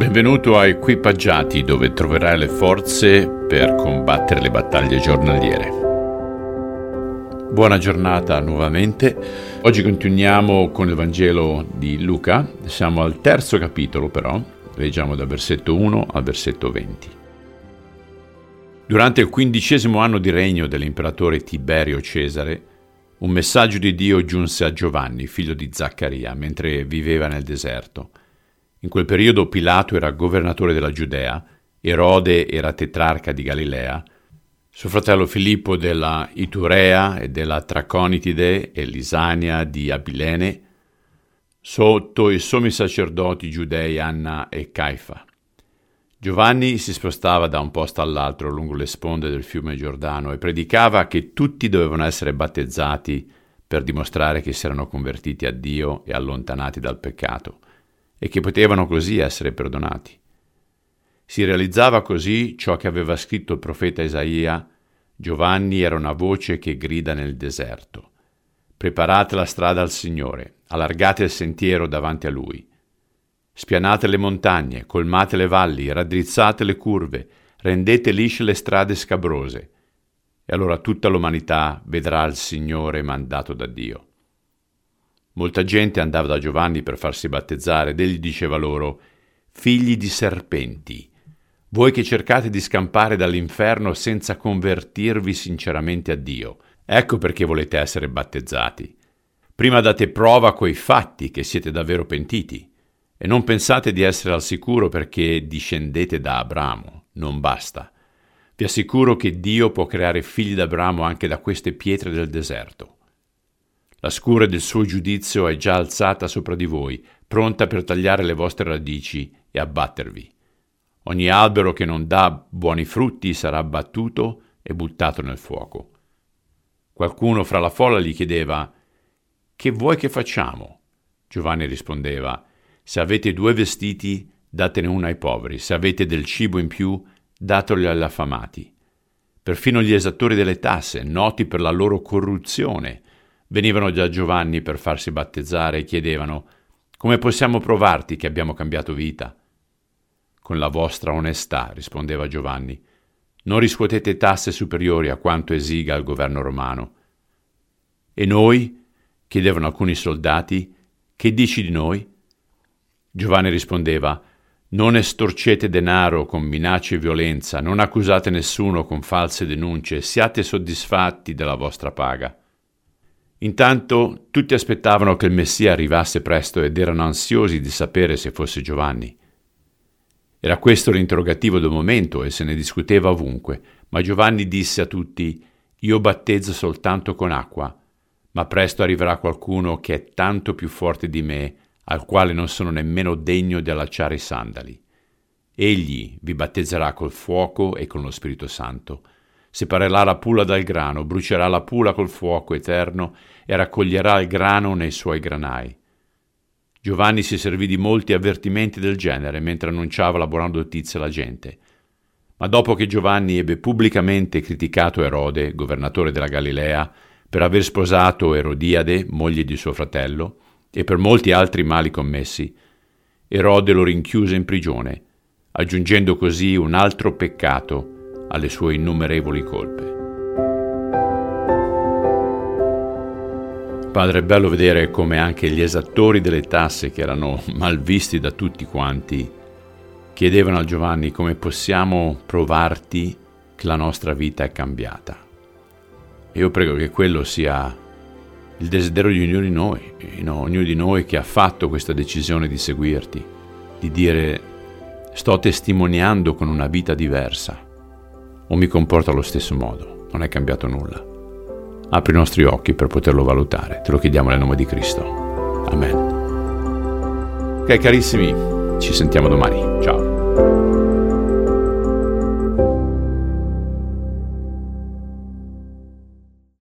Benvenuto a Equipaggiati dove troverai le forze per combattere le battaglie giornaliere. Buona giornata nuovamente. Oggi continuiamo con il Vangelo di Luca. Siamo al terzo capitolo però. Leggiamo dal versetto 1 al versetto 20. Durante il quindicesimo anno di regno dell'imperatore Tiberio Cesare, un messaggio di Dio giunse a Giovanni, figlio di Zaccaria, mentre viveva nel deserto. In quel periodo Pilato era governatore della Giudea, Erode era tetrarca di Galilea, suo fratello Filippo della Iturea e della Traconitide e Lisania di Abilene, sotto i sommi sacerdoti giudei Anna e Caifa. Giovanni si spostava da un posto all'altro lungo le sponde del fiume Giordano e predicava che tutti dovevano essere battezzati per dimostrare che si erano convertiti a Dio e allontanati dal peccato e che potevano così essere perdonati. Si realizzava così ciò che aveva scritto il profeta Isaia, Giovanni era una voce che grida nel deserto. Preparate la strada al Signore, allargate il sentiero davanti a Lui. Spianate le montagne, colmate le valli, raddrizzate le curve, rendete lisce le strade scabrose. E allora tutta l'umanità vedrà il Signore mandato da Dio. Molta gente andava da Giovanni per farsi battezzare ed egli diceva loro, Figli di serpenti, voi che cercate di scampare dall'inferno senza convertirvi sinceramente a Dio, ecco perché volete essere battezzati. Prima date prova coi fatti che siete davvero pentiti, e non pensate di essere al sicuro perché discendete da Abramo, non basta. Vi assicuro che Dio può creare figli d'Abramo anche da queste pietre del deserto. La scura del suo giudizio è già alzata sopra di voi, pronta per tagliare le vostre radici e abbattervi. Ogni albero che non dà buoni frutti sarà abbattuto e buttato nel fuoco. Qualcuno fra la folla gli chiedeva Che vuoi che facciamo? Giovanni rispondeva Se avete due vestiti, datene uno ai poveri, se avete del cibo in più, datelo agli affamati. Perfino gli esattori delle tasse, noti per la loro corruzione, venivano da Giovanni per farsi battezzare e chiedevano come possiamo provarti che abbiamo cambiato vita? Con la vostra onestà, rispondeva Giovanni. Non riscuotete tasse superiori a quanto esiga il governo romano. E noi? chiedevano alcuni soldati. Che dici di noi? Giovanni rispondeva Non estorcete denaro con minacce e violenza, non accusate nessuno con false denunce, siate soddisfatti della vostra paga. Intanto tutti aspettavano che il Messia arrivasse presto ed erano ansiosi di sapere se fosse Giovanni. Era questo l'interrogativo del momento e se ne discuteva ovunque, ma Giovanni disse a tutti Io battezzo soltanto con acqua, ma presto arriverà qualcuno che è tanto più forte di me, al quale non sono nemmeno degno di allacciare i sandali. Egli vi battezzerà col fuoco e con lo Spirito Santo separerà la pula dal grano, brucerà la pula col fuoco eterno e raccoglierà il grano nei suoi granai. Giovanni si servì di molti avvertimenti del genere mentre annunciava la buona notizia alla gente. Ma dopo che Giovanni ebbe pubblicamente criticato Erode, governatore della Galilea, per aver sposato Erodiade, moglie di suo fratello, e per molti altri mali commessi, Erode lo rinchiuse in prigione, aggiungendo così un altro peccato alle sue innumerevoli colpe. Padre, è bello vedere come anche gli esattori delle tasse, che erano mal visti da tutti quanti, chiedevano a Giovanni come possiamo provarti che la nostra vita è cambiata. E io prego che quello sia il desiderio di ognuno di noi, ognuno di noi che ha fatto questa decisione di seguirti, di dire sto testimoniando con una vita diversa o mi comporto allo stesso modo, non è cambiato nulla. Apri i nostri occhi per poterlo valutare, te lo chiediamo nel nome di Cristo. Amen. Ok carissimi, ci sentiamo domani, ciao.